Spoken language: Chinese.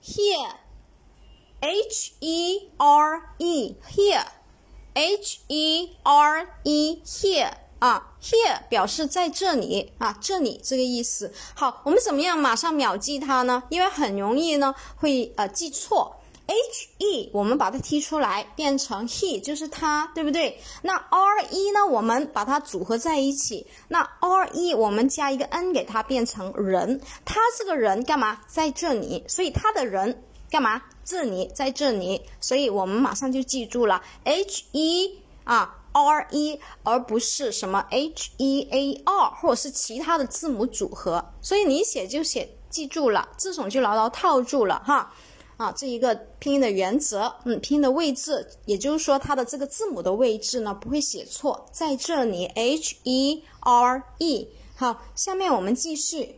here，here，h e r e，here，h e r e，here。啊，here 表示在这里啊，这里这个意思。好，我们怎么样马上秒记它呢？因为很容易呢会呃记错。H e 我们把它踢出来，变成 he 就是他，对不对？那 r e 呢，我们把它组合在一起。那 r e 我们加一个 n 给它变成人，他这个人干嘛在这里？所以他的人干嘛这里在这里？所以我们马上就记住了 h e 啊。R E，而不是什么 H E A R，或者是其他的字母组合，所以你写就写记住了，这种就牢牢套住了哈。啊，这一个拼音的原则，嗯，拼音的位置，也就是说它的这个字母的位置呢不会写错，在这里 H E R E。好，下面我们继续。